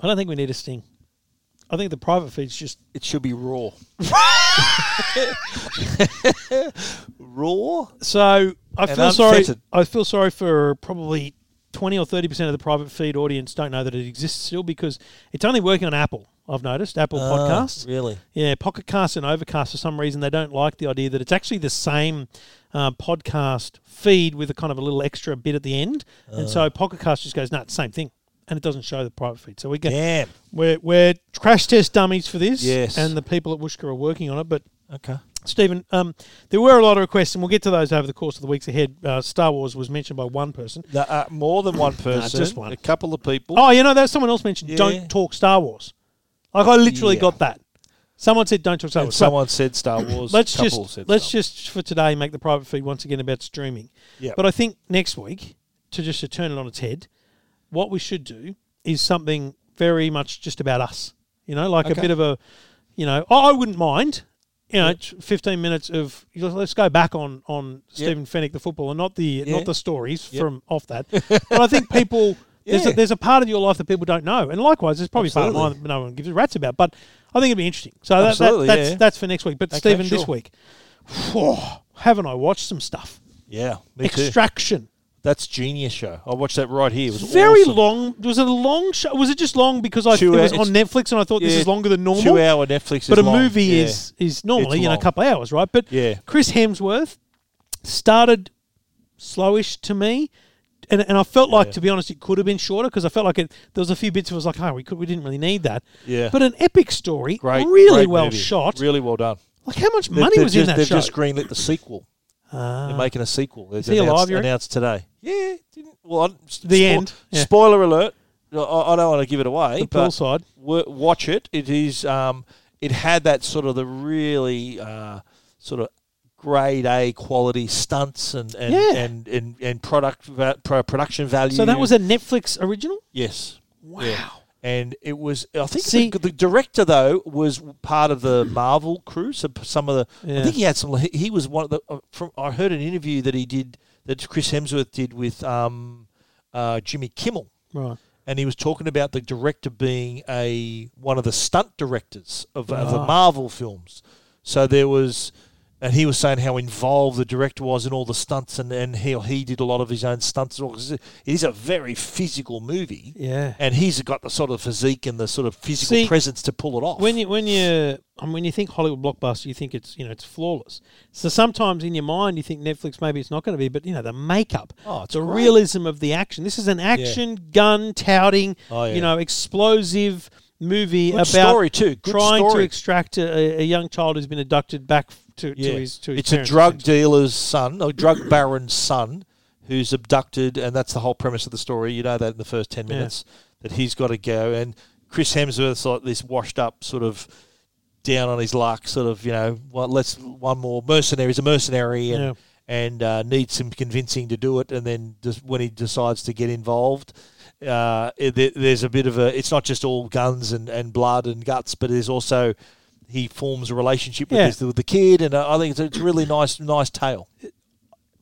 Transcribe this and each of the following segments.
I don't think we need a sting. I think the private feed's just It should be raw. raw. so. I And feel sorry. unfettered. I feel sorry for probably twenty or thirty percent of the private feed audience don't know that it exists still because it's only working on Apple. I've noticed Apple Ah, Podcasts. Really? Yeah, Pocket Cast and Overcast for some reason they don't like the idea that it's actually the same uh, podcast feed with a kind of a little extra bit at the end, and so Pocket Cast just goes, "No, it's the same thing," and it doesn't show the private feed. So we get Damn. we're we're crash test dummies for this, Yes. and the people at Whooshkaa are working on it. But Okay. Stephen, um, there were a lot of requests, and we'll get to those over the course of the weeks ahead. Uh, Star Wars was mentioned by one person. No, uh, more than one person. just one. A couple of people. Oh, you know, there's someone else mentioned Yeah. don't talk Star Wars. Like I literally Yeah. got that. Someone said don't talk Star Wars. So- someone said Star Wars. let's couple just said let's just for today make the private feed once again about streaming. Yep. But I think next week to just to turn it on its head, what we should do is something very much just about us. You know, like a bit of a, you know, I I wouldn't mind. You know, t- fifteen minutes of let's go back on on Stephen Fenech the football and not the Yeah. not the stories Yep. from off that. but I think people there's a, there's a part of your life that people don't know, and likewise, there's probably a part of mine that no one gives a rat's about. But I think it'd be interesting. So that, that, that's yeah. that's for next week. But Okay, Stephen, this week, whew, haven't I watched some stuff? Yeah, me too. That's genius show. I watched that right here. It was Very awesome. long. Was it a long show? Was it just long because I it was hour- on Netflix and I thought this is longer than normal? Two hour Netflix. but is a long. movie Yeah. is is normally you know a couple of hours, right? But Yeah. Chris Hemsworth started slowish to me. And, and I felt like, Yeah. to be honest, it could have been shorter because I felt like it. There was a few bits. It was like, oh, we could, we didn't really need that. Yeah. But an epic story, great, really great well movie. shot. Really well done. Like how much They've- money they've was just, in that They've show? just greenlit the sequel. Ah. They're making a sequel. They've Is announced, alive, announced today. Yeah. Didn't, well, I- The end, yeah. Spoiler alert. I, I don't want to give it away, the but pool side. w- watch it. It is. Um, it had that sort of the really uh, sort of grade A quality stunts and and Yeah. and, and, and product va- pro- production value. So that was a Netflix original. yes. Wow. Yeah. And it was. I think See- the, the director though was part of the Marvel crew. So some of the. Yeah. I think he had some. He, he was one of the. uh, From I heard an interview that he did that Chris Hemsworth did with um, uh, Jimmy Kimmel Right. and he was talking about the director being a one of the stunt directors of, of the Marvel films. So there was, and he was saying how involved the director was in all the stunts, and, and he he did a lot of his own stunts. as well, 'cause It is a very physical movie, Yeah. and he's got the sort of physique and the sort of physical See, presence to pull it off. When you when you I mean, when you think Hollywood blockbuster, you think it's you know it's flawless. So sometimes in your mind you think Netflix maybe it's not going to be, but you know the makeup, Oh, it's the great. realism of the action. This is an action gun touting, Oh, yeah. you know, explosive movie Good about story too. Good trying story. to extract a, a young child who's been abducted back to, Yeah. to his to his it's a drug dealer's son, a drug baron's son, who's abducted, and that's the whole premise of the story. You know that in the first ten Yeah. minutes that he's got to go, and Chris Hemsworth's like this washed up sort of down on his luck, sort of you know, well, let's one more mercenary. He's a mercenary, and Yeah. and uh, needs some convincing to do it, and then just when he decides to get involved. Uh, it, there's a bit of a. It's not just all guns and, and blood and guts, but there's also he forms a relationship with, Yeah. this, with the kid, and uh, I think it's a, it's a really nice nice tale.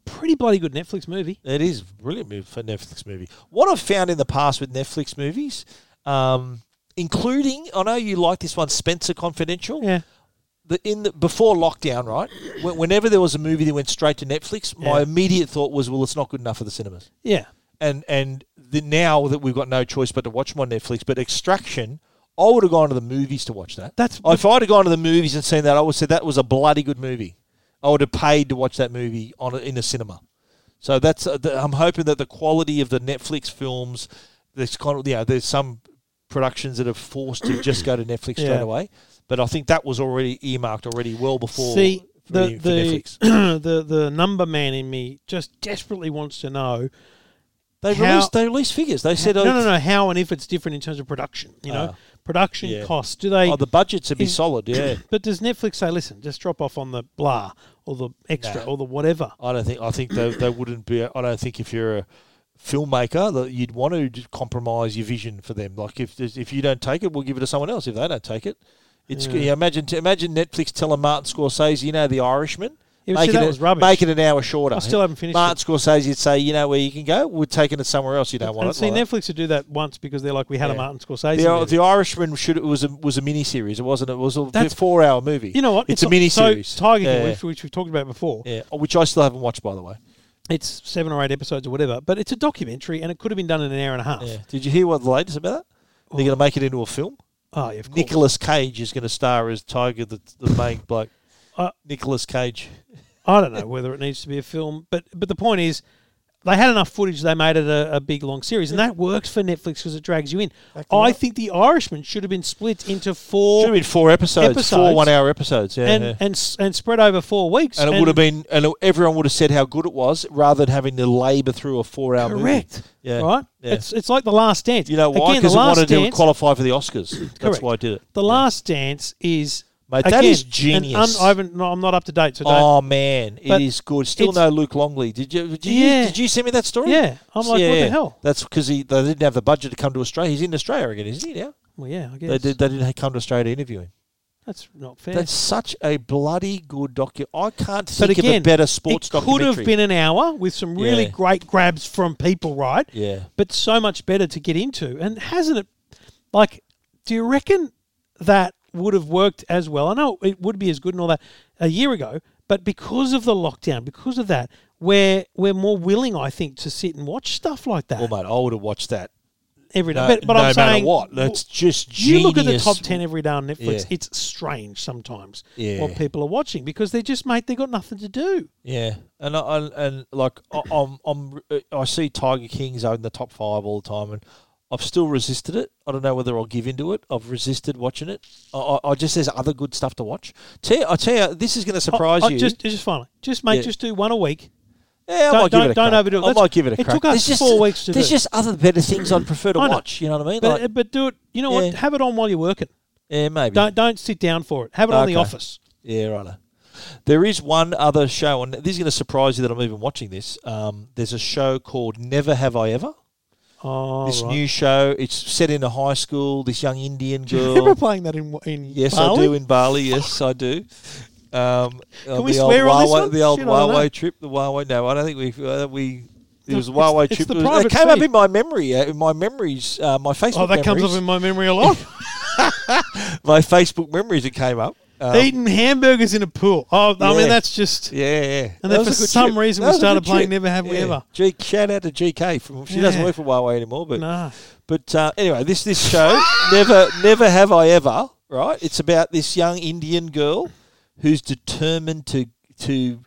Pretty bloody good Netflix movie. It is a brilliant movie for Netflix movie. What I've found in the past with Netflix movies, um, including I know you like this one, Spenser Confidential. Yeah. The, in the, before lockdown, right? Whenever there was a movie that went straight to Netflix, my immediate thought was, well, it's not good enough for the cinemas. Yeah. And and the, now that we've got no choice but to watch them on Netflix, but Extraction, I would have gone to the movies to watch that. That's if I'd have gone to the movies and seen that, I would have said that was a bloody good movie. I would have paid to watch that movie on in a cinema. So that's uh, the, I'm hoping that the quality of the Netflix films, there's kind of yeah, there's some productions that are forced to just go to Netflix Yeah. straight away. But I think that was already earmarked already well before. See for, the the, the the number man in me just desperately wants to know They how- released they released figures. They said no, oh, no, no. How and if it's different in terms of production? You know, Ah. production Yeah. costs. Do they? Oh, the budgets would be is- solid. Yeah. But does Netflix say, listen, just drop off on the blah or the extra No. or the whatever? I don't think. I think they, they wouldn't be. I don't think if you're a filmmaker that you'd want to compromise your vision for them. Like if if you don't take it, we'll give it to someone else. If they don't take it, it's Yeah. you know, imagine imagine Netflix telling Martin Scorsese, you know, The Irishman. Yeah, make see, it that a- was rubbish. It an hour shorter. I still haven't finished Martin Scorsese would say, you know where you can go. We're taking it somewhere else. You don't want And it. see, like that. Netflix would do that once because they're like, we had a Yeah. Martin Scorsese. The, movie. the Irishman should it was a was a mini series. It wasn't. It was a That's- four hour movie. you know what? It's, a mini series. So Tiger King, yeah. which, which we've talked about before, yeah, which I still haven't watched by the way. it's seven or eight episodes or whatever, but it's a documentary and it could have been done in an hour and a half. Yeah. Did you hear what the latest about that? They're going to make it into a film. Oh, yeah, of course. Nicolas Cage is going to star as Tiger, the, the main bloke. Uh, Nicolas Cage. I don't know whether it needs to be a film, but but the point is, they had enough footage. They made it a, a big long series, and that works for Netflix because it drags you in. Exactly I right. think The Irishman should have been split into four Should have been four episodes, four one hour episodes. Yeah, and yeah. and and spread over four weeks. And it would have been, and everyone would have said how good it was, rather than having to labour through a four-hour movie. correct. Yeah, Right. Yeah. It's it's like The Last Dance. you know why? Because it wanted to qualify for the Oscars. That's why I did it. The Last Dance is Mate, again, that is genius. un- I haven't. No, I'm not up to date, don't. Oh man, it But is good. Still no Luke Longley. Did you? Did you? Yeah. Did you send me that story? yeah, I'm like, Yeah, what the hell? That's because he they didn't have the budget to come to Australia. He's in Australia again, isn't he now? Well, yeah, I guess They did. They didn't come to Australia to interview him. that's not fair. That's such a bloody good docu. I can't but think of a better sports it could have been an hour with some really Yeah. great grabs from people, right? Yeah. But so much better to get into, and hasn't it? Like, do you reckon that would have worked as well? I know it would be as good and all that a year ago, but because of the lockdown, because of that, we're we're more willing, I think, to sit and watch stuff like that Well, mate, I would have watched that. every day. No, but but no I'm matter saying what. That's just you look at the top 10 every day on Netflix, Yeah. it's strange sometimes Yeah. what people are watching because they just, mate, they got nothing to do. Yeah, and uh, I, I- and like I, I'm, I'm uh, I see Tiger Kings in the top five all the time, and I've still resisted it. I don't know whether I'll give into it. I've resisted watching it. I, I, I just there's other good stuff to watch. Tell you, I tell you, this is going to surprise I- I you. Just, just finally, just, mate, Yeah. just do one a week. yeah, I don't- might give don't- it a don't overdo it. I Let's- might give it a it crack. took us There's just, four weeks to There's do. just other better things I'd prefer to watch. You know what I mean? But, Like, but do it, you know what, have it on while you're working. yeah, maybe. Don't, don't sit down for it. Have it on the office. Yeah, right. There is one other show, and this is going to surprise you that I'm even watching this. Um, there's a show called Never Have I Ever. Oh, this right. new show. It's set in a high school. This young Indian Do you remember girl. playing that in, in yes, Bali? I do in Bali. Yes, I do. Um, Can we swear on this one? The old Shit, I don't know. Huawei trip. The Huawei. No, I don't think we. Uh, we. It was a Huawei it's trip. the It, was- it came up in my memory. Uh, in my memories, uh, my Facebook. Oh, that comes up in my memory a lot. my Facebook memories. It came up. Um, Eating hamburgers in a pool. Oh, I Yeah. mean, that's just. Yeah, yeah. And That then for some trip. reason That we started playing trip. Never Have We Ever. G, shout out to GK. From, she doesn't work for Huawei anymore, but Nah. but uh, anyway, this this show never never have I ever right. It's about this young Indian girl who's determined to to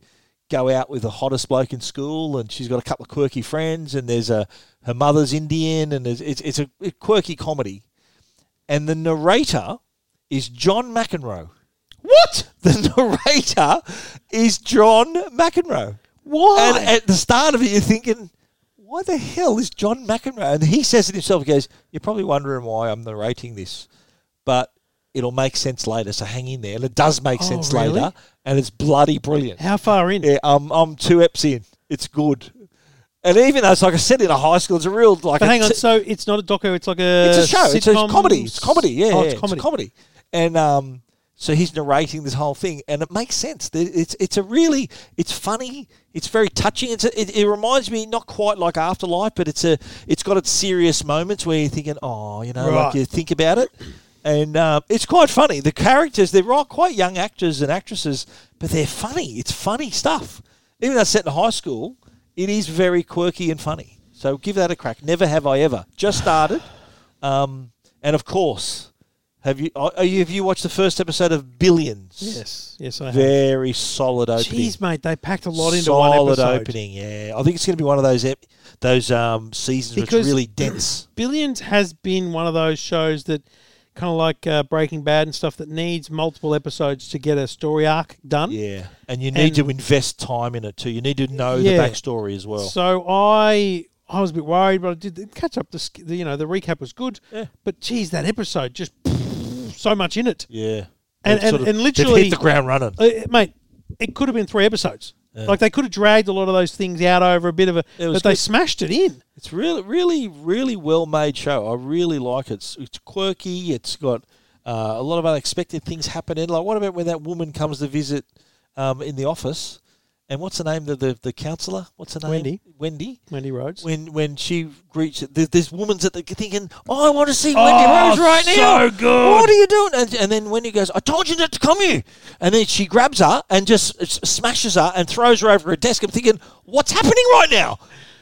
go out with the hottest bloke in school, and she's got a couple of quirky friends, and there's a her mother's Indian, and it's it's a quirky comedy, and the narrator is John McEnroe. What? The narrator is John McEnroe. Why? And at the start of it, you're thinking, why the hell is John McEnroe? And he says it himself. He goes, You're probably wondering why I'm narrating this, but it'll make sense later. So hang in there. And it does make Oh, sense really? later. And it's bloody brilliant. How far in? Yeah, I'm, I'm two eps in. It's good. And even though it's like I said in a high school, it's a real like. But hang on, t- so it's not a doco, it's like a it's a show. It's a comedy. It's comedy. Yeah, oh, yeah, it's comedy. It's comedy. And um, so he's narrating this whole thing, and it makes sense. It's it's a really it's funny. It's very touching. It's a, it, it reminds me not quite like Afterlife, but it's a it's got its serious moments where you're thinking, oh, you know, Right. like you think about it. And uh, it's quite funny. The characters, they're all quite young actors and actresses, but they're funny. It's funny stuff. Even though it's set in high school, it is very quirky and funny. So give that a crack. Never have I ever. Just started. Um, and of course, have you, are you have you watched the first episode of Billions? Yes, yes, I have. Very solid opening. Jeez, mate, they packed a lot into solid one episode. opening. Yeah, I think it's going to be one of those ep- those um, seasons Because- it's really dense. Billions has been one of those shows that kind of like uh, Breaking Bad and stuff that needs multiple episodes to get a story arc done. Yeah, and you need And- to invest time in it too. You need to know Yeah. the backstory as well. So I I was a bit worried, but I did catch up. The, the you know the recap was good, Yeah. but geez, that episode just so much in it, yeah, And- and- and literally- hit the ground running. uh, mate. It could have been three episodes. Yeah. Like they could have dragged a lot of those things out over a bit of a, but they smashed it in. It's really, really, really well made show. I really like it. It's, it's quirky. It's got uh, a lot of unexpected things happening. Like, what about when that woman comes to visit um, in the office and what's the name of the the counsellor? What's her name? Wendy. Wendy. Wendy Rhodes. When when she reached, there, there's woman's at the thinking, "Oh, I want to see Oh, Wendy Rhodes right now." so good. What are you doing? And, and then Wendy goes, "I told you not to come here." And then she grabs her and just smashes her and throws her over her desk. I'm thinking, "What's happening right now?"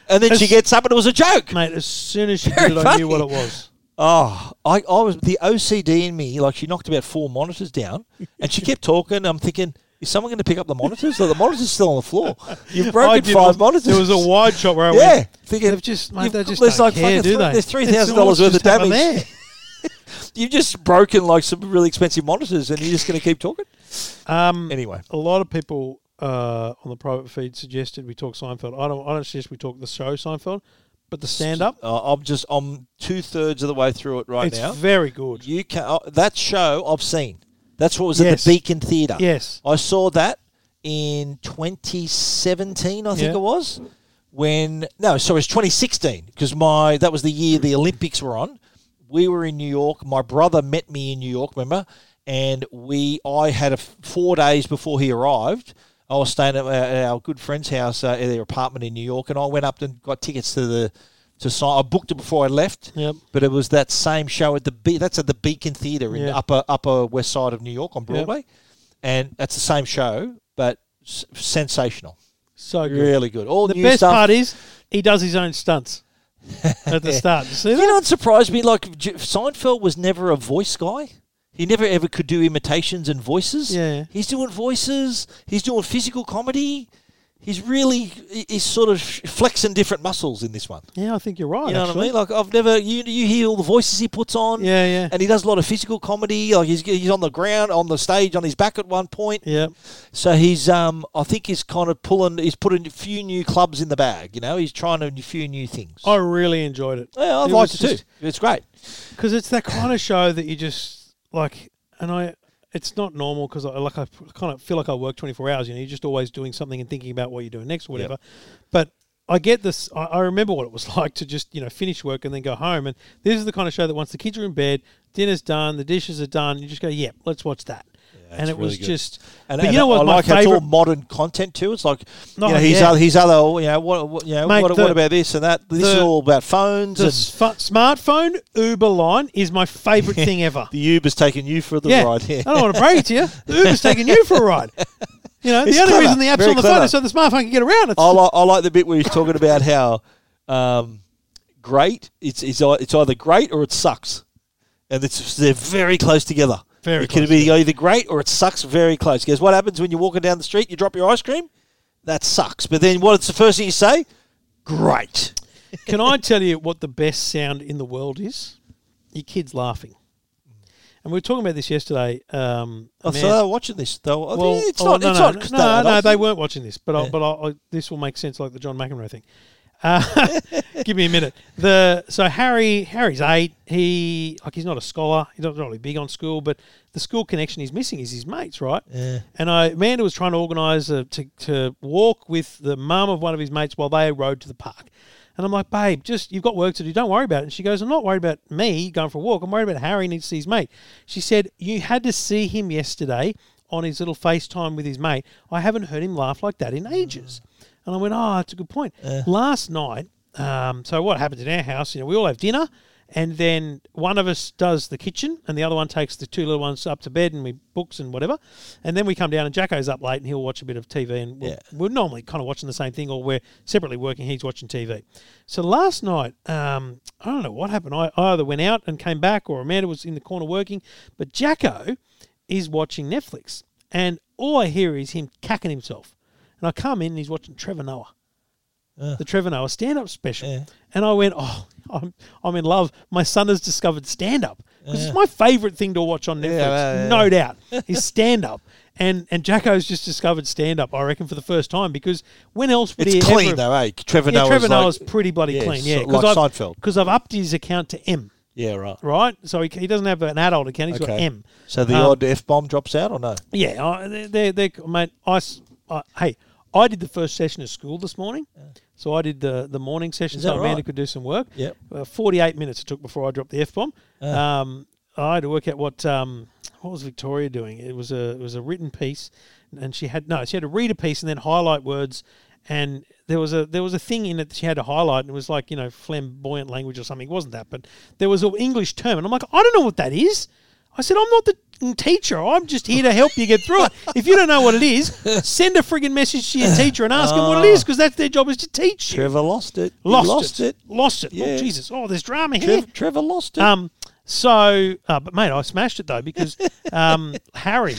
And then she gets up and it was a joke. Mate, as soon as she Very did it, I knew what it was. Oh, I, I was the OCD in me. Like she knocked about four monitors down, and she kept talking. I'm thinking, is someone going to pick up the monitors? Like, the monitors still on the floor. You've broken did five monitors. There was a wide shot where I yeah, went, thinking they've just, mate, they just there's don't like care, do three- they? There's three thousand dollars worth of just have 'em damage. You've just broken like some really expensive monitors, and you're just going to keep talking. Um, Anyway, a lot of people uh, on the private feed suggested we talk Seinfeld. I don't. I don't suggest we talk the show Seinfeld, but the stand up. uh, I'm just I'm two thirds of the way through it right it's now. very good. You can uh, that show I've seen. That's what was at the Beacon Theatre. Yes. I saw that in 2017, I think Yeah. it was. When no, sorry, it's 2016 because my that was the year the Olympics were on. We were in New York. My brother met me in New York, remember? And we, I had a four days before he arrived. I was staying at our, at our good friend's house uh, at their apartment in New York, and I went up and got tickets to the to sign. I booked it before I left. Yep. But it was that same show at the Be- that's at the Beacon Theatre in Yeah. upper upper west side of New York on Broadway, and that's the same show, but s- sensational, So good. really good. All The best stuff. part is he does his own stunts at the start. You see that? you know what surprised me? Like J- Seinfeld was never a voice guy. He never ever could do imitations and voices. Yeah. he's doing voices. He's doing physical comedy. He's really he's sort of flexing different muscles in this one. yeah, I think you're right. You know what I mean? Like I've never you you hear all the voices he puts on. Yeah, yeah. And he does a lot of physical comedy. Like he's he's on the ground on the stage on his back at one point. Yeah. So he's um I think he's kind of pulling he's putting a few new clubs in the bag. You know, he's trying a few new things. I really enjoyed it. yeah, it liked it too. It's great. because it's that kind of show that you just like, and I. It's not normal because I like I kind of feel like I work twenty four hours. You know, you're just always doing something and thinking about what you're doing next or whatever. But I get this. I, I remember what it was like to just you know finish work and then go home. And this is the kind of show that once the kids are in bed, dinner's done, the dishes are done, you just go, "Yep, let's watch that." And it's it was good. just. And, but and you know what? I my like how it's all favorite. modern content too. It's like you know, yeah. other his other you know what, what you know Mate, what, the- what about this and that. This is all about phones The and smartphone Uber line is my favorite thing ever. the Uber's taking you for the yeah. ride. Yeah. I don't want to break it to you. The Uber's taking you for a ride. You know, It's the only clever. reason the app's on the clever. phone is so the smartphone can get around. It's I like, I like the bit where he's talking about how um, great it's, it's it's either great or it sucks, and it's they're very close together. Very it can be either great or it sucks very close. Because what happens when you're walking down the street, you drop your ice cream, that sucks. But then what's the first thing you say? Great. Can I tell you what the best sound in the world is? Your kids laughing. And we were talking about this yesterday. Um, Oh, a so man- they're watching this though. Well, it's oh, not. no, it's no, not. no, no, adults. they weren't watching this, but I, but I, I, this will make sense, like the John McEnroe thing. Uh, give me a minute. The so Harry Harry's eight. He like he's not a scholar. He's not really big on school, but the school connection he's missing is his mates, right? Yeah. And I Amanda was trying to organise uh, to to walk with the mum of one of his mates while they rode to the park. And I'm like, babe, just you've got work to do. Don't worry about it. And she goes, I'm not worried about me going for a walk. I'm worried about Harry needs to see his mate. She said, you had to see him yesterday on his little FaceTime with his mate. I haven't heard him laugh like that in ages. And I went, oh, that's a good point. Last night, um, so what happens in our house? You know, we all have dinner, and then one of us does the kitchen, and the other one takes the two little ones up to bed, and we books and whatever. And then we come down, and Jacko's up late, and he'll watch a bit of TV, and we're, Yeah. we're normally kind of watching the same thing, or we're separately working. He's watching TV. So last night, um, I don't know what happened. I, I either went out and came back, or Amanda was in the corner working, but Jacko is watching Netflix, and all I hear is him cacking himself. And I come in, and he's watching Trevor Noah the Trevor Noah stand up special. Yeah. And I went, Oh, I'm, I'm in love. My son has discovered stand up. Because Yeah. it's my favourite thing to watch on Netflix, yeah, no doubt, is stand up. And and Jacko's just discovered stand up, I reckon, for the first time. Because when else would It's he clean ever, though, eh? Trevor yeah, Noah's Trevor like, Noah's pretty bloody clean, yeah. like I've, Seinfeld. Because I've upped his account to M, Yeah, right. right? So he, he doesn't have an adult account, He's got M. So the Um, odd f bomb drops out or no? Yeah, I- they're, they're, mate. I, I- hey, I did the first session of school this morning, so I did the the morning session, so Amanda right? could do some work. Yep. Uh, Forty eight minutes it took before I dropped the f bomb. Um, I had to work out what um, what was Victoria doing. It was a it was a written piece. and she had no, she had to read a piece and then highlight words, and there was a there was a thing in it that she had to highlight, and it was like you know flamboyant language or something. It wasn't that, but there was an English term, and I'm like, I don't know what that is. I said, I'm not the teacher. I'm just here to help you get through it. If you don't know what it is, send a frigging message to your teacher and ask them what it is, because that's their job is to teach you. Trevor lost it. Lost, lost it. it. Lost it. Yeah. Oh, Jesus. Oh, there's drama here. Trevor, Trevor lost it. Um, so, uh, but mate, I smashed it though because um, Harry,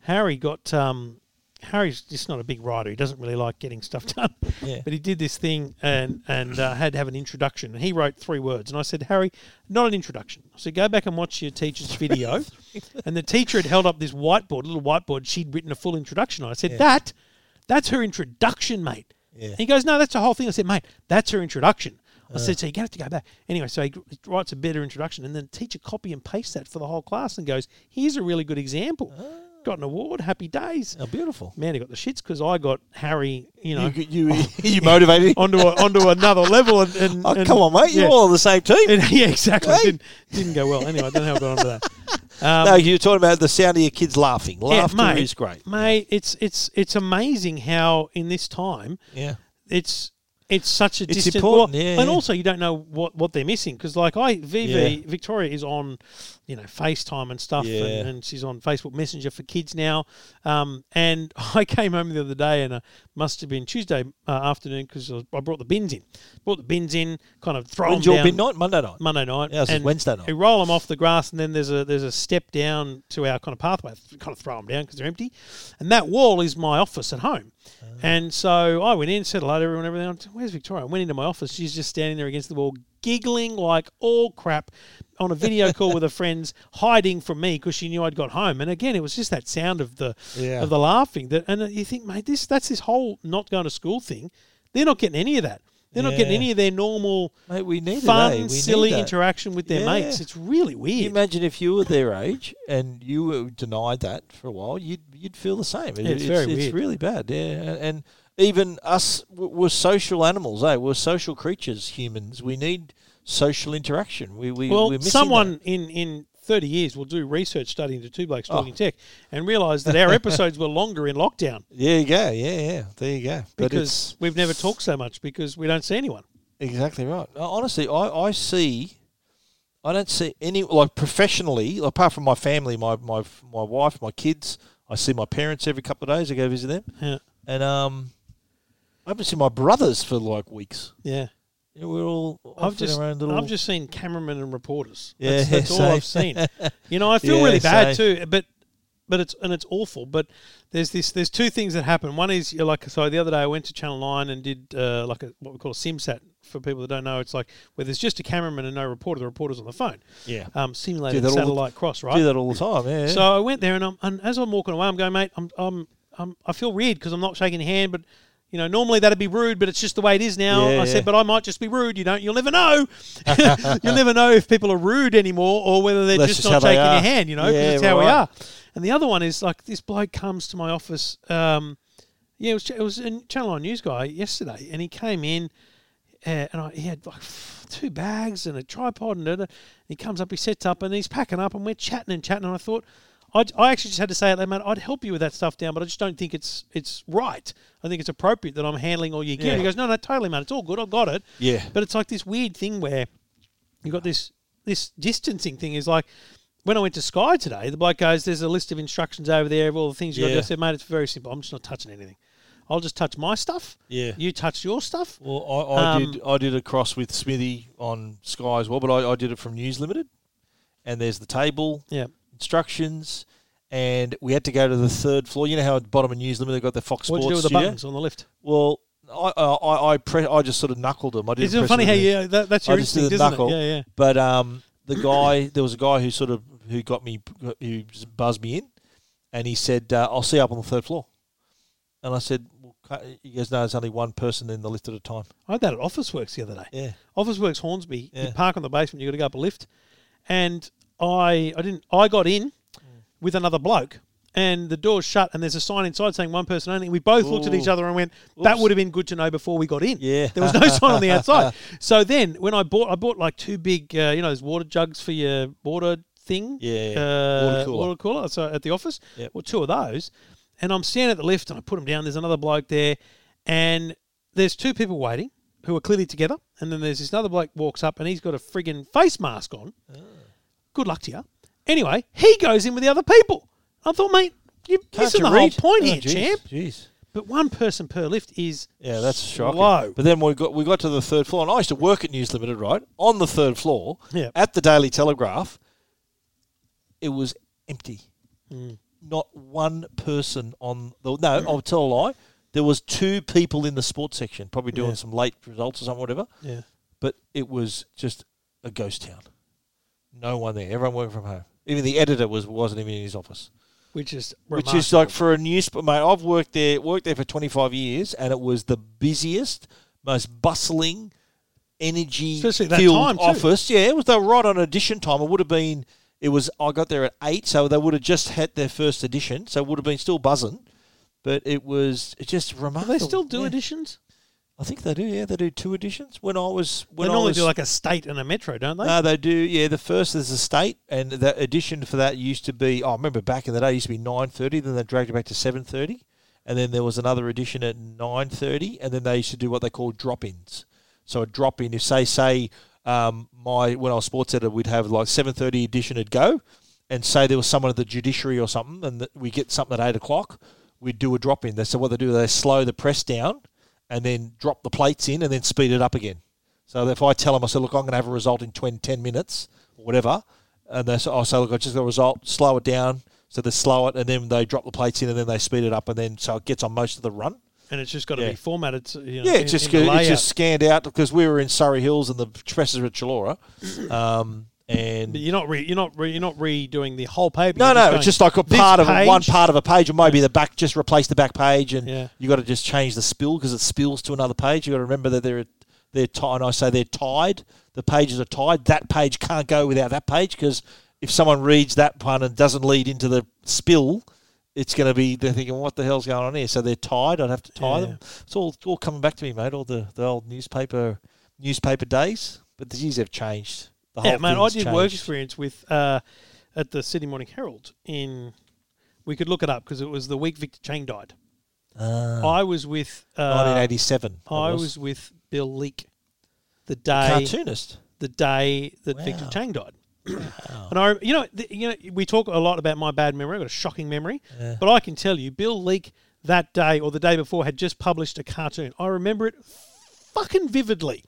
Harry got um, Harry's just not a big writer. He doesn't really like getting stuff done. Yeah. But he did this thing and and uh, had to have an introduction. And he wrote three words. And I said, Harry, not an introduction. So go back and watch your teacher's video. and the teacher had held up this whiteboard, a little whiteboard. She'd written a full introduction. on. I said, that, that's her introduction, mate. Yeah. And he goes, no, that's the whole thing. I said, mate, that's her introduction. Uh. I said, so you're going to have to go back. Anyway, so he writes a better introduction, and then the teacher copy and paste that for the whole class and goes, here's a really good example. Ah. Got an award, happy days. oh, beautiful. Man, he got the shits because I got Harry, you know, You, you, you motivated him. onto a, onto another level. And, and Oh, and- come on, mate. You're yeah. all on the same team. And- yeah, exactly. Hey. Didn't, didn't go well. Anyway, I don't know how I got onto that. Um, no, you're talking about the sound of your kids laughing. yeah, Laughter mate, is great. mate. It's it's it's amazing how in this time Yeah. it's it's such a It's distant important, well, yeah, and yeah. also you don't know what what they're missing because like I VV Yeah. Victoria is on you know FaceTime and stuff Yeah. and, and she's on Facebook Messenger for kids now um, and I came home the other day and uh, must have been Tuesday uh, afternoon because I brought the bins in brought the bins in kind of throw When's them your down midnight? Monday night. Monday night is and Wednesday night. we roll them off the grass and then there's a there's a step down to our kind of pathway kind of throw them down because they're empty and that wall is my office at home Ah. and so I went in, said hello to everyone, everything. I went, Where's Victoria? I went into my office. She's just standing there against the wall, giggling like all crap on a video call with her friends, hiding from me because she knew I'd got home. And again, it was just that sound of the Yeah. of the laughing. That and you think, mate, this that's this whole not going to school thing. They're not getting any of that. They're not getting any of their normal Mate, we need fun, it, eh? We silly need interaction with their Yeah. mates. It's really weird. you imagine if you were their age and you were denied that for a while, you'd you'd feel the same. It- Yeah, it's very it's weird. really bad. Yeah, and, even us, we're social animals. Eh? We're social creatures. Humans. We need social interaction. We we well, we're missing someone that. in in 30 years we'll do research study into two blokes Oh. talking tech and realise that our episodes were longer in lockdown There you go. Yeah, yeah. There you go. But because we've never talked so much because we don't see anyone. exactly right. Uh, Honestly, I I see. I don't see any like professionally, apart from my family, my my my wife, my kids. I see my parents every couple of days. I go visit them. Yeah. And um, I haven't seen my brothers for like weeks. Yeah. You know, we're all I've just little. I've just seen cameramen and reporters. Yeah, That's, that's all I've seen. You know, I feel Yeah, really bad same. too, but but it's and it's awful. But there's this there's two things that happen. One is you're like so the other day I went to Channel Nine and did uh, like a what we call a SimSat. For people that don't know, it's like where there's just a cameraman and no reporter. The reporter's on the phone. yeah, Um, simulated all the- satellite cross, right? do that all the time. Yeah. So I went there, and, I'm, and as I'm walking away, I'm going, mate, I'm, I'm, I'm I feel weird because I'm not shaking your hand, but you know, normally that'd be rude, but it's just the way it is now. Yeah, I yeah. said, but I might just be rude. You don't, you'll never know. you'll never know if people are rude anymore or whether they're just just not shaking your hand. You know, Yeah, it's how we are. And the other one is like this bloke comes to my office. Um, yeah, it was it was a Channel Nine news guy yesterday, and he came in. Uh, and I, he had like two bags and a tripod, and, and he comes up, he sets up, and he's packing up, and we're chatting and chatting. And I thought, I, I actually just had to say it, mate. I'd help you with that stuff down, but I just don't think it's it's right. I think it's appropriate that I'm handling all your gear. And he goes, no, no, totally, man. It's all good. I've got it. Yeah. But it's like this weird thing where you got this this distancing thing. Is like when I went to Sky today, the bloke goes, "There's a list of instructions over there of all the things you got to do." Yeah. I said, "Mate, it's very simple. I'm just not touching anything. I'll just touch my stuff. Yeah. You touch your stuff." Well, I, I Um, did I did a cross with Smithy on Sky as well, but I, I did it from News Limited, and there's the table Yeah. Instructions, and we had to go to the third floor. You know how at the bottom of News Limited they've got the Fox What'd Sports you do with the buttons on the lift? Well, I I I, I, pre- I just sort of knuckled them. I didn't. Isn't it funny how you, that, that's I your just did instinct, isn't knuckle. it? Yeah, yeah. But um, the guy, there was a guy who sort of who got me, who buzzed me in, and he said, uh, "I'll see you up on the third floor." And I said, well, ca- "He goes, no, there's only one person in the lift at a time." I had that at Officeworks the other day. Yeah, Officeworks Hornsby, you park on the basement, you got to go up a lift, and I I didn't I got in Mm. with another bloke, and the door's shut, and there's a sign inside saying one person only. We both looked at each other and went, "That Oops. would have been good to know before we got in." Yeah. there was no sign on the outside. So then when I bought I bought like two big uh, you know those water jugs for your water thing, Yeah, yeah. uh, Water cooler. water cooler. So at the office, Yep. well two of those. and I'm standing at the lift, and I put them down. There's another bloke there, and there's two people waiting who are clearly together, and then there's this other bloke walks up, and he's got a friggin' face mask on. Good luck to you. Anyway, he goes in with the other people. I thought, mate, you're Can't missing you the whole point Oh, here, jeez, champ. Jeez. But one person per lift is Yeah, that's shocking. But then we got we got to the third floor, and I used to work at News Limited, right? On the third floor, Yeah. at the Daily Telegraph, it was empty. Mm. Not one person on the. No, I'll tell a lie. There was two people in the sports section, probably doing Yeah. some late results or something, whatever. Yeah. But it was just a ghost town. No one there. Everyone working from home. Even the editor was wasn't even in his office. Which is Which is like for a newspaper, mate. I've worked there, worked there for twenty five years, and it was the busiest, most bustling, energy filled too. office. Yeah, it was. They were right on edition time. It would have been. It was. I got there at eight, so they would have just had their first edition. So it would have been still buzzing, but it was just Do remarkable. they still do yeah. editions? I think they do. Yeah, they do two editions. When I was They when I normally was do like a state and a metro, don't they? no, they do. Yeah, the first is the state, and the edition for that used to be. Oh, I remember back in the day, it used to be nine thirty. Then they dragged it back to seven thirty, and then there was another edition at nine thirty, and then they used to do what they call drop-ins. So a drop-in, if say say um, my when I was sports editor, we'd have like seven thirty edition would go, and say there was someone at the judiciary or something, and we get something at eight o'clock, we'd do a drop-in. So what they do, they slow the press down, and then drop the plates in, and then speed it up again. So if I tell them, I say, look, I'm going to have a result in 20, 10 minutes or whatever, and they say, I say, look, I just got a result, slow it down. So they slow it, and then they drop the plates in, and then they speed it up, and then so it gets on most of the run. and it's just got to Yeah. be formatted. So, you know, Yeah, in- just in the it layout. just scanned out because we were in Surry Hills and the presses were at Chullora, um, and But you're not re- you're not re- you're not redoing the whole paper. no, You're no, it's just like a part of a, one part of a page, or maybe the back. Just replace the back page, and Yeah. you got to just change the spill because it spills to another page. You got to remember that they're they're tied. And I say they're tied. The pages are tied. That page can't go without that page because if someone reads that one and doesn't lead into the spill, it's going to be they're thinking, what the hell's going on here? So they're tied. I'd have to tie Yeah. them. It's all all coming back to me, mate. All the, the old newspaper newspaper days, but the years have changed. The whole Yeah, man, I did work experience with uh, at the Sydney Morning Herald in. We could look it up because it was the week Victor Chang died. Ah. I was with. Uh, 1987. I was. with Bill Leak, the day cartoonist. the day that Victor Chang died. And I, you know, th- you know, we talk a lot about my bad memory. I've got a shocking memory, Yeah. but I can tell you, Bill Leak that day or the day before had just published a cartoon. I remember it fucking vividly.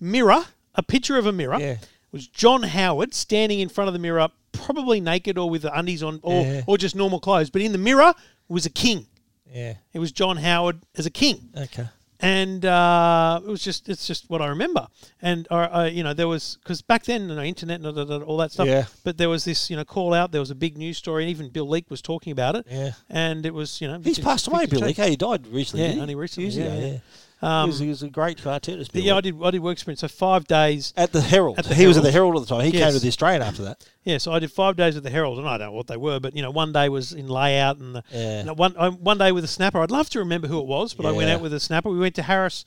Mirror, a picture of a mirror, Yeah. Was John Howard standing in front of the mirror, probably naked or with the undies on, or Yeah. or just normal clothes. But in the mirror was a king. Yeah. It was John Howard as a king Okay. and uh, it was just it's just what I remember. And uh, uh, you know there was because back then you know internet and all that stuff. Yeah. But there was this you know call out. There was a big news story, and even Bill Leak was talking about it. Yeah. And it was you know He's passed away, Bill. Leak. Hey, he died recently. Yeah, only recently, Years yeah, ago, yeah. he, Um, was, he was a great cartoonist. but yeah, I did I did work experience. So five days. At the Herald. At the he was at the Herald. Herald at the time. He Yes. came to the Australian after that. Yeah, so I did five days at the Herald, and I don't know what they were, but you know, one day was in layout, and the, Yeah. and one I, one day with a snapper. I'd love to remember who it was, but I went out with a snapper. We went to Harold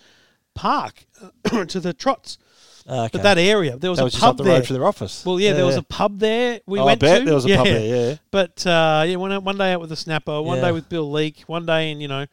Park to the Trots, Okay. but that area there was that a was just up pub the there. their office. Well, yeah, there was a pub there. We Oh, I went bet to. there was a yeah. pub there, yeah. But uh, yeah, one one day out with a snapper, one Yeah. day with Bill Leak, one day in you know,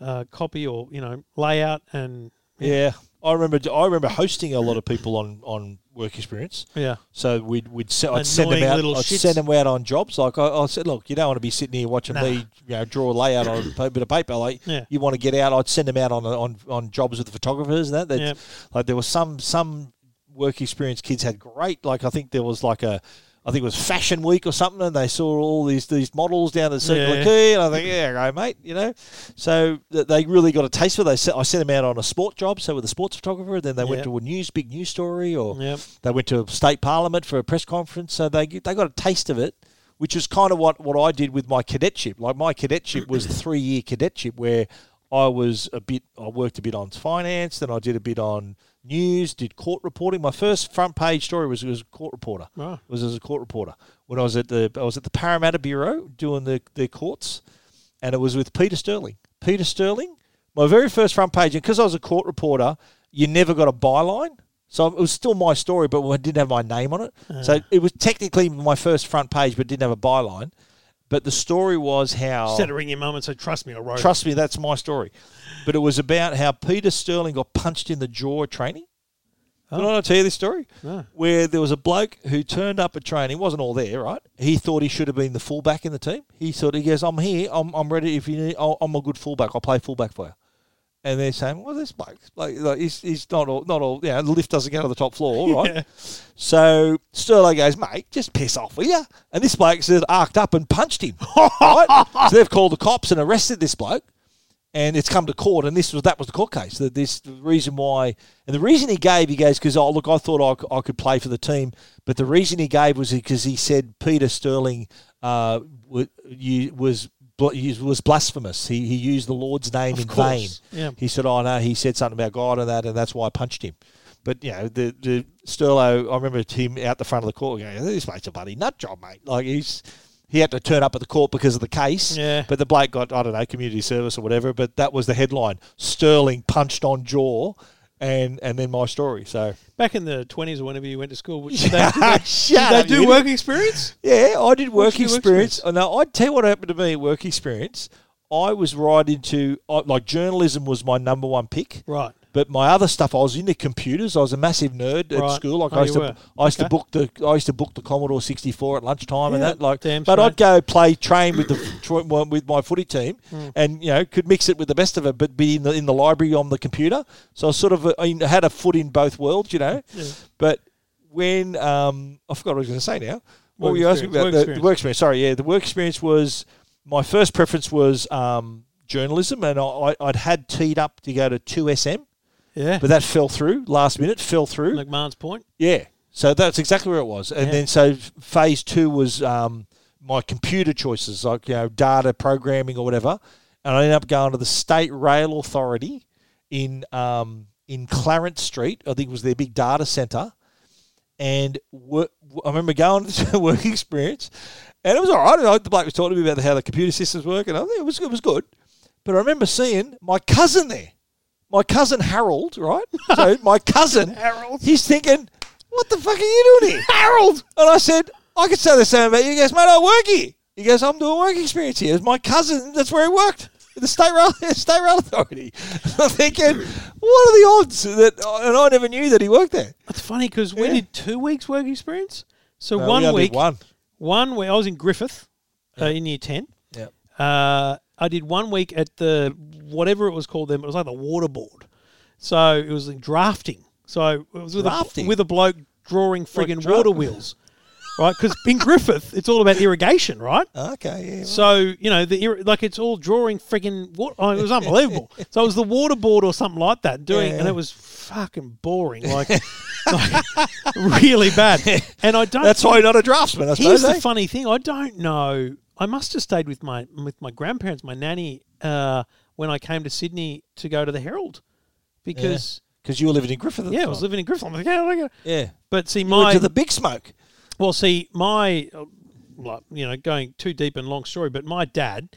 uh, copy or you know layout, and Yeah. I remember. I remember hosting a lot of people on, on work experience. yeah, So we'd we'd se- I'd send them out. I'd shits. send them out on jobs. Like I, I said, look, you don't want to be sitting here watching Nah. me, you know, draw a layout on a bit of paper. Like Yeah. you want to get out. I'd send them out on on, on jobs with the photographers and that. They'd- Yep. Like there was some some work experience kids had great. Like I think there was like a. I think it was Fashion Week or something, and they saw all these these models down the Circular Yeah. Quay, and I think, yeah, go mate, you know. So they really got a taste for. it. They sent, I sent them out on a sport job, so with a sports photographer. Then they went to a news big news story, or Yep. they went to a state parliament for a press conference. So they they got a taste of it, which is kind of what what I did with my cadetship. Like my cadetship was a three year cadetship where I was a bit. I worked a bit on finance, then I did a bit on news, did court reporting. My first front page story was was a court reporter. Right. Was as a court reporter when I was at the I was at the Parramatta Bureau doing the the courts, and it was with Peter Sterling. Peter Sterling, my very first front page, and because I was a court reporter, you never got a byline. So it was still my story, but I didn't have my name on it. Ah. So it was technically my first front page, but didn't have a byline. But the story was how Instead of ring your mum and say, "Trust me, I wrote." it." Trust me, that's my story. But it was about how Peter Sterling got punched in the jaw training. Oh. Did I oh. not tell you this story? No. Where there was a bloke who turned up at training, wasn't all there, right? He thought he should have been the fullback in the team. He thought he goes, "I'm here. I'm, I'm ready. If you need, I'm a good fullback. I'll play fullback for you." And they're saying, "Well, this bloke, like, like he's, he's not all, not all. You know, the lift doesn't go to the top floor, right?" Yeah. So Sterling goes, mate, just piss off, will you? And this bloke says, arced up and punched him. right? So they've called the cops and arrested this bloke, and it's come to court. And this was that was the court case. That this the reason why, and the reason he gave, he goes because oh look, I thought I could play for the team, but the reason he gave was because he said Peter Sterling uh, you- was. He Was blasphemous. He, he used the Lord's name Of in course, vain. yeah. He said, "Oh no," he said something about God and that, and that's why I punched him. But you know, the the Sterlo, I remember him out the front of the court going, "This mate's a bloody nut job, mate." Like he's he had to turn up at the court because of the case. Yeah. But the bloke got I don't know community service or whatever. But that was the headline: Sterling punched on jaw, and and then my story. So Back in the twenties or whenever you went to school, did they, did they, did they do work experience? Yeah, I did work you work experience. experience? Oh, no, I'd tell you what happened to me at work experience. I was right into I- like journalism was my number one pick. Right. But my other stuff, I was into computers. I was a massive nerd at Right. school. Like Oh, I used to, were. I used to book the, I used to book the Commodore sixty four at lunchtime and that. Like, damn but straight. I'd go play train with the with my footy team, Hmm. and you know could mix it with the best of it, but be in the in the library on the computer. So I sort of uh, I had a foot in both worlds, you know. Yeah. But when um, I forgot what I was going to say now. What Work were you asking about? work the, the work experience. Sorry, yeah, the work experience was my first preference was um, journalism, and I, I'd had teed up to go to two SM. Yeah. But that fell through last minute. Fell through. McMahon's point. yeah. So that's exactly where it was. And Yeah. then so phase two was um, my computer choices, like you know data programming or whatever. And I ended up going to the State Rail Authority in um, in Clarence Street. I think it was their big data centre. And work, I remember going to the work experience, and it was all right. Know, The bloke was talking to me about how the computer systems work, and I think it was it was good. But I remember seeing my cousin there, my cousin Harold, right? So my cousin Harold. he's thinking, "What the fuck are you doing here, Harold?" And I said, "I could say the same about you." He goes, "Mate, I work here." He goes, "I'm doing work experience here." It's my cousin. That's where he worked. The state rail, state rail authority. I'm thinking, what are the odds that? And I never knew that he worked there. That's funny because we Yeah. did two weeks work experience. So No, we one only did week, one. one week, I was in Griffith uh, in year ten. Yeah. Uh, I did one week at the whatever it was called then. It was like the water board. So it was like drafting. So it was with Drafting? a with a bloke drawing friggin' dra- water wheels, right? Because in Griffith, it's all about irrigation, right? Okay. Yeah. So you know the like it's all drawing friggin' what? Oh, it was unbelievable. so it was the water board or something like that doing, and it was fucking boring, like, like really bad. And I don't. That's why you're not a draftsman, I Here's suppose. the eh? funny thing. I don't know. I must have stayed with my with my grandparents, my nanny, uh, when I came to Sydney to go to the Herald, because Because you were living in Griffith. At yeah, the I was time. living in Griffith. I'm like, yeah, I go. Yeah. But see, You went my to the big smoke. well, see, my, uh, like, you know, going too deep and long story, but my dad,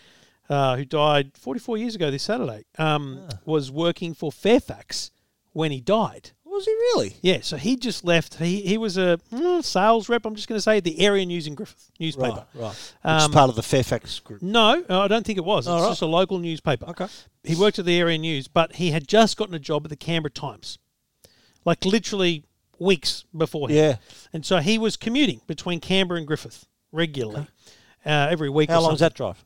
uh, who died 44 years ago this Saturday, um, was working for Fairfax when he died. Was he really? Yeah, so he just left. He he was a mm, sales rep. I'm just going to say the area news in Griffith newspaper. Right. Right. Um, Which is part of the Fairfax group. No, I don't think it was. It's right. just a local newspaper. Okay. He worked at the area news, but he had just gotten a job at the Canberra Times, like literally weeks before. Yeah. And so he was commuting between Canberra and Griffith regularly, uh, every week. How long was that drive?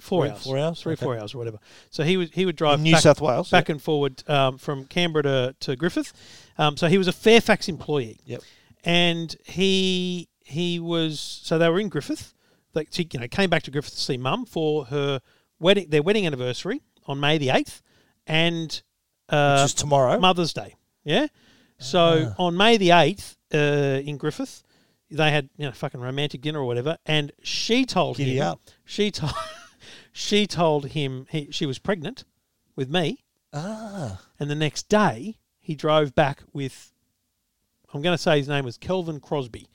Four Three- hours. four hours? Three, Okay. four hours, or whatever. So he would he would drive In New back, South Wales, back yeah. and forward um, from Canberra to, to Griffith. Um, so he was a Fairfax employee. Yep. And he he was so they were in Griffith. They she, you know, came back to Griffith to see Mum for her wedding, their wedding anniversary on May the eighth, and uh, Which is tomorrow. Mother's Day. Yeah. So Ah. on May the eighth, uh, in Griffith, they had you know fucking romantic dinner or whatever, and she told Giddy him up. she told she told him he, she was pregnant with me, Ah. and the next day he drove back with. I'm going to say his name was Kelvin Crosby,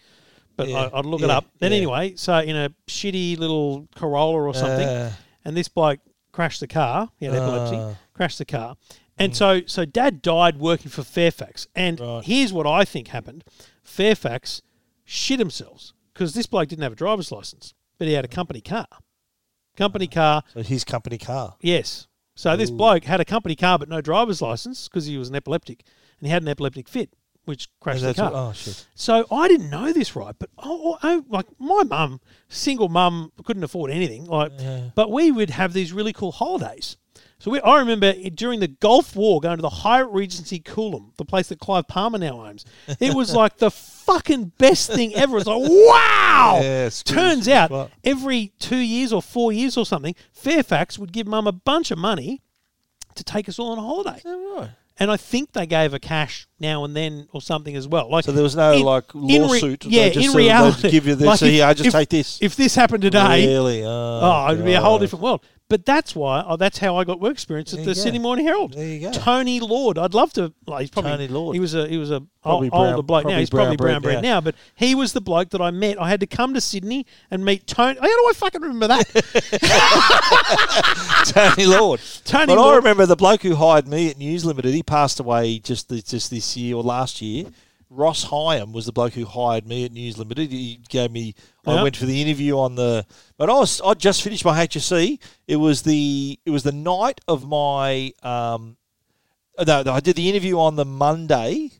but Yeah, I, I'd look it up. Then yeah. anyway, so in a shitty little Corolla or something, Uh, and this bloke crashed the car. He had epilepsy, Ah. crashed the car, and so so Dad died working for Fairfax. And Right. here's what I think happened: Fairfax shit themselves because this bloke didn't have a driver's license. but he had a company car. Company car, So his company car. yes. So this bloke had a company car but no driver's license because he was an epileptic, and he had an epileptic fit, which crashed the car. what- oh shit. So I didn't know this right, but oh, oh, like my mum, single mum, couldn't afford anything. Like, Yeah. but we would have these really cool holidays. So we, I remember it- during the Gulf War going to the Hyatt Regency Coolum, the place that Clive Palmer now owns. It was like the fucking best thing ever. It's like wow. Yeah, it's. Turns out every two years or four years or something, Fairfax would give mum a bunch of money to take us all on a holiday. Yeah, right. And I think they gave her cash now and then or something as well. Like So there was no in- like in re- lawsuit. Yeah, just in sort of- they'd reality, give you this. like so if- yeah, I just if- take this. If this happened today, really? oh, oh it'd be a whole different world. But that's why. Oh, that's how I got work experience at the go. Sydney Morning Herald. There you go. Tony Lord. I'd love to. Like, he's probably Tony Lord. He was a he was a Probably ol- older brown- bloke now. He's probably brown bread now. But he was the bloke that I met. I had to come to Sydney and meet Tony. How do I fucking remember that? Tony Lord. Tony but I remember the bloke who hired me at News Limited. He passed away just this, just this year or last year. Ross Hyam was the bloke who hired me at News Limited. He gave me. I went for the interview on the. But I was. I just finished my HSC. It was the. It was the night of my. Um, no, I did the interview on the Monday,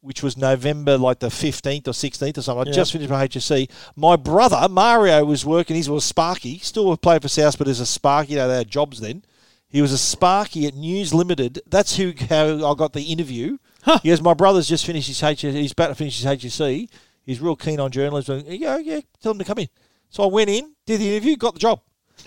which was November like the fifteenth or sixteenth or something. I Yeah. just finished my HSC. My brother Mario was working. He was Sparky. Still played for South, but as a Sparky, you know they had jobs then. He was a Sparky at News Limited. That's who how I got the interview. Huh. He goes, my brother's just finished his HSC. He's about to finish his HSC. He's real keen on journalism. Yeah, yeah, tell him to come in. So I went in, did the interview, got the job.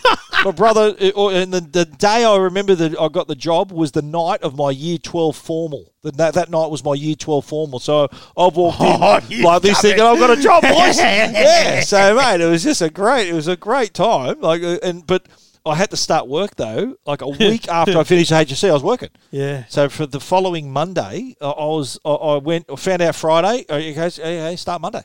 my brother, uh, and the, the day I remember that I got the job was the night of my year 12 formal. The, that, that night was my year 12 formal. So I walked in Oh, you like this dummy. thinking, I've got a job, boys. yeah. So, mate, it was just a great, it was a great time. Like, uh, and, but I had to start work though, like a week after I finished HSC, I was working. yeah. So for the following Monday, I I was I, I went I found out Friday. uh, Okay, goes, hey, hey, start Monday.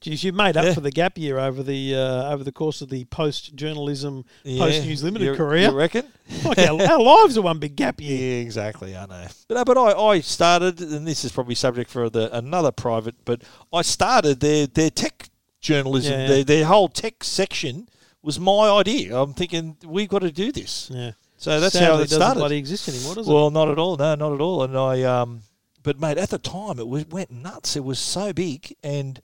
Geez, you made up Yeah. for the gap year over the uh, over the course of the post journalism, Yeah. post News Limited You- career. You reckon? Like our, our lives are one big gap year. Yeah, exactly. I know. But no, but I, I started, and this is probably subject for the another private. But I started their their tech journalism. Yeah. Their their whole tech section was my idea. I'm thinking we've got to do this. Yeah. So that's Sadly, how it it doesn't started. bloody exist anymore, does it? Well, not at all. No, not at all. And I, um, but mate, at the time it was, went nuts. It was so big, and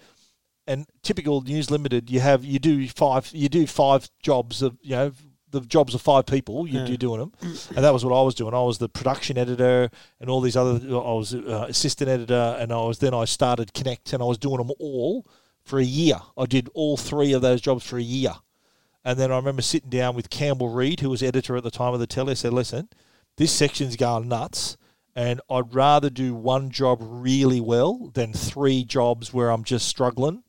and typical News Limited, you have you do five, you do five jobs of you know the jobs of five people. You, Yeah. You're doing them, and that was what I was doing. I was the production editor, and all these other. I was uh, assistant editor, and I was then I started Connect, and I was doing them all for a year. I did all three of those jobs for a year. And then I remember sitting down with Campbell Reid, who was editor at the time of the Tele. I said, listen, this section's going nuts, and I'd rather do one job really well than three jobs where I'm just struggling.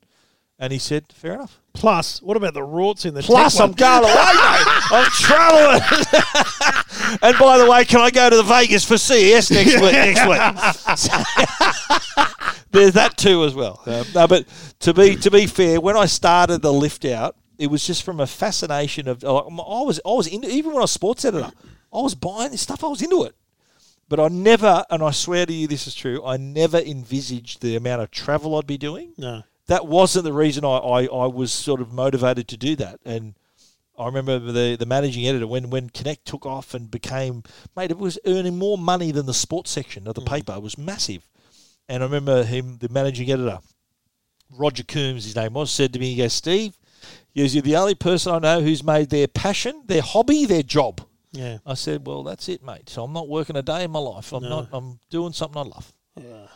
And he said, fair enough. Plus, what about the rorts in the Plus, I'm going away, mate. I'm travelling. and by the way, can I go to the Vegas for CES next week? Next week. There's that too as well. Um, no, but to be to be fair, when I started the lift out, it was just from a fascination of like, I was I was into even when I was sports editor, I was buying this stuff. I was into it. But I never, and I swear to you, this is true. I never envisaged the amount of travel I'd be doing No. that wasn't the reason I, I, I was sort of motivated to do that. And I remember the, the managing editor when, when Connect took off and became mate, it was earning more money than the sports section of the mm. paper. It was massive. And I remember him, the managing editor, Roger Coombs, his name was, said to me, he goes, Steve, goes, you're the only person I know who's made their passion, their hobby, their job. Yeah. I said, well, that's it, mate. So I'm not working a day in my life. I'm No. not. I'm doing something I love. Ah. Yeah.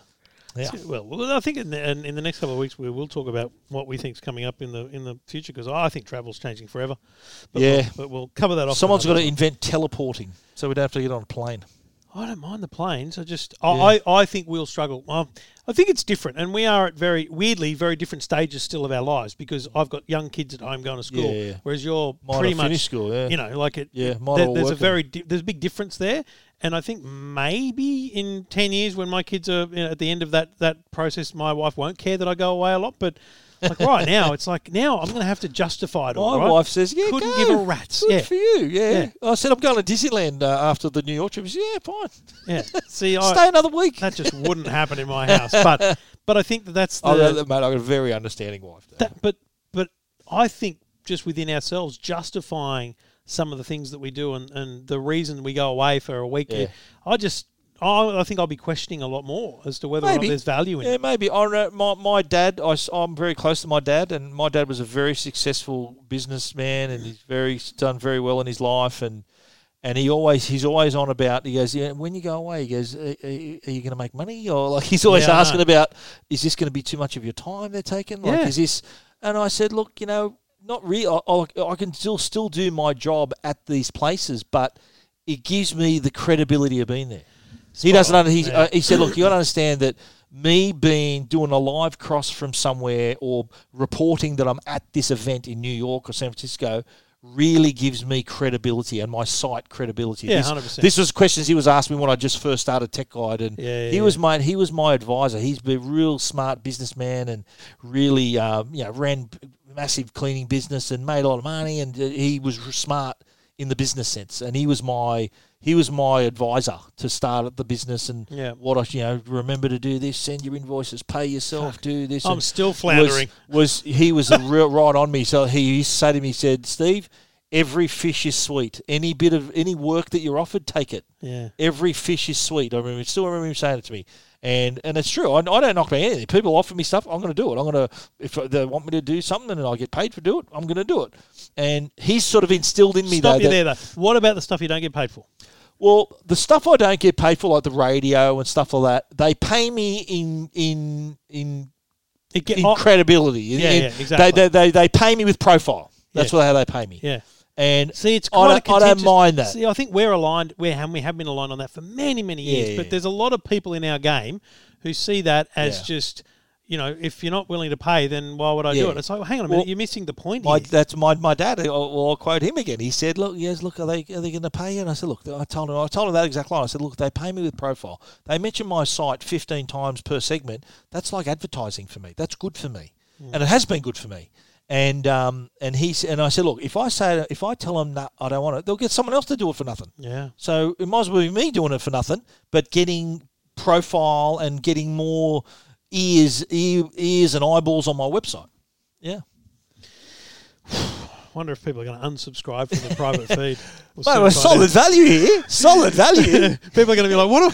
Yeah. So, Well, well, I think in the, in, in the next couple of weeks we will talk about what we think's coming up in the in the future because I think travel's changing forever. But Yeah. we'll, but we'll cover that off. Someone's got to invent teleporting so we don't have to get on a plane. I don't mind the planes. I just Yeah. I, I, I think we'll struggle. Um, I think it's different, and we are at very weirdly very different stages still of our lives because I've got young kids at home going to school, Yeah, yeah. whereas you're Mine pretty much school, yeah. You know, like it. Yeah, mine there- there's a very di- there's a big difference there, and I think maybe in ten years when my kids are you know, at the end of that that process, my wife won't care that I go away a lot, but. Like right now, it's like now I'm going to have to justify it all. My right? wife says, "Yeah, couldn't go. give a rat's. Good Yeah, for you. Yeah. Yeah. I said I'm going to Disneyland uh, after the New York trip. She said, yeah, fine. yeah. See, I, Stay another week. that just wouldn't happen in my house. But but I think that that's the I, mate, I got a very understanding wife. though. That, but but I think just within ourselves justifying some of the things that we do and, and the reason we go away for a week. Yeah. I just, I, I think I'll be questioning a lot more as to whether or not Maybe. there's value in Yeah, it. maybe. I know my my dad. I, am very close to my dad, and my dad was a very successful businessman, and he's very done very well in his life, and and he always he's always on about. He goes, yeah, when you go away, he goes, are, are you going to make money, or like he's always Yeah, asking about, is this going to be too much of your time they're taking? Like, Yeah. is this? And I said, look, you know, not really. I, I, I can still still do my job at these places, but it gives me the credibility of being there. He doesn't. Under, he, uh, he said, "Look, you got to understand that me being doing a live cross from somewhere or reporting that I'm at this event in New York or San Francisco." Really gives me credibility and my site credibility. Yeah, this, 100%. This was questions he was asking me when I just first started Tech Guide, and Yeah, he yeah, was my he was my advisor. He's a real smart businessman and really uh, you know ran massive cleaning business and made a lot of money. And uh, he was smart in the business sense. And he was my he was my advisor to start at the business and Yeah. what I you know remember to do this, send your invoices, pay yourself, do this. I'm and still was- floundering. Was, he was a real right on me? So he used to to me, he said, Steve. Every fish is sweet. Any bit of any work that you're offered, take it. Yeah. Every fish is sweet. I remember, still remember him saying it to me, and and it's true. I, I don't knock back anything. People offer me stuff, I'm going to do it. I'm going to if they want me to do something and I get paid for do it, I'm going to do it. And he's sort of instilled in me Stop though you that there, though. What about the stuff you don't get paid for? well, the stuff I don't get paid for, like the radio and stuff like that, they pay me in in in, It get, in credibility. Yeah, in- yeah, exactly. They, they, they, they pay me with profile. That's Yeah. what how they pay me. yeah. And See, it's I quite don't, a I don't mind that. See, I think we're aligned. We have, we have been aligned on that for many, many years. Yeah, But yeah. there's a lot of people in our game who see that as Yeah. just, you know, if you're not willing to pay, then why would I do it? It's like, well, hang on a minute, Well, you're missing the point My, here. that's my my dad. I- Well, I'll quote him again. He said, "Look, yes, look, are they are they going to pay you?" And I said, "Look, I told him I told him that exact line. I said, look, they pay me with profile. They mention my site fifteen times per segment. That's like advertising for me. That's good for me, hmm. and it has been good for me." And um and he's and I said, "Look, if I say if I tell them that I don't want it, they'll get someone else to do it for nothing. yeah. So it might as well be me doing it for nothing, but getting profile and getting more ears ear, ears and eyeballs on my website. Yeah." wonder if people are going to unsubscribe from the private feed. We'll Mate, we're solid value here. Solid value. People are going to be like, "What?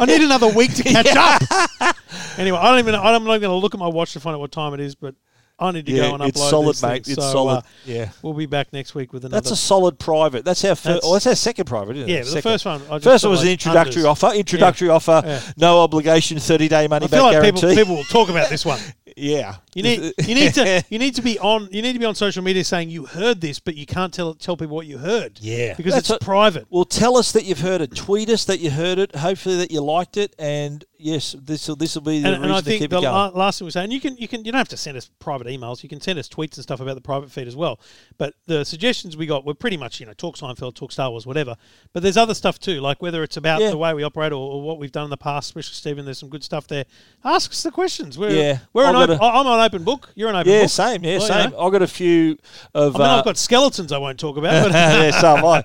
I need another week to catch up." anyway, I don't even. I'm not going to look at my watch to find out what time it is, but I need to go and upload. it's solid, these mate. things. It's So, solid. uh, yeah. we'll be back next week with another. That's a solid private. That's our first. That's- oh, that's our second private, isn't it? yeah, but the first one. I just First one was like an introductory unders. offer. Introductory offer. Yeah. No obligation. Thirty day money I feel back like people, guarantee. people will talk about this one. yeah. You need you need to you need to be on you need to be on social media saying you heard this, but you can't tell tell people what you heard. Yeah. because That's it's private. Well, tell us that you've heard it. Tweet us that you heard it. Hopefully that you liked it. And yes, this will this will be the And, reason and I to keep the it going. la- last thing we say, and you can you can you don't have to send us private emails. You can send us tweets and stuff about the private feed as well. But the suggestions we got were pretty much you know talk Seinfeld, talk Star Wars, whatever. But there's other stuff too, like whether it's about Yeah. the way we operate or, or what we've done in the past. Especially Stephen, there's some good stuff there. Ask us the questions. We're, Yeah. we're an I've open, got I'm an open book. You're an open book. yeah, book. same. Yeah, Well, you same. know. I've got a few of. I mean, uh, I've got skeletons I won't talk about. But yeah, so have I.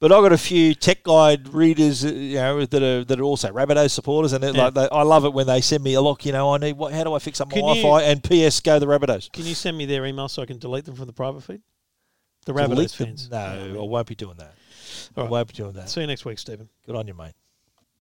But I've got a few tech guide readers, uh, you know, that are that are also Rabbitohs supporters, and Yeah. like, they, I love it when they send me a look. You know, I need what? How do I fix up my Can Wi-Fi? And P.S. Go the Rabbitohs. Can you send me their email so I can delete them from the private feed? The Rabbitohs fans. No, I won't be doing that. All I right. won't be doing that. See you next week, Stephen. Good on you, mate.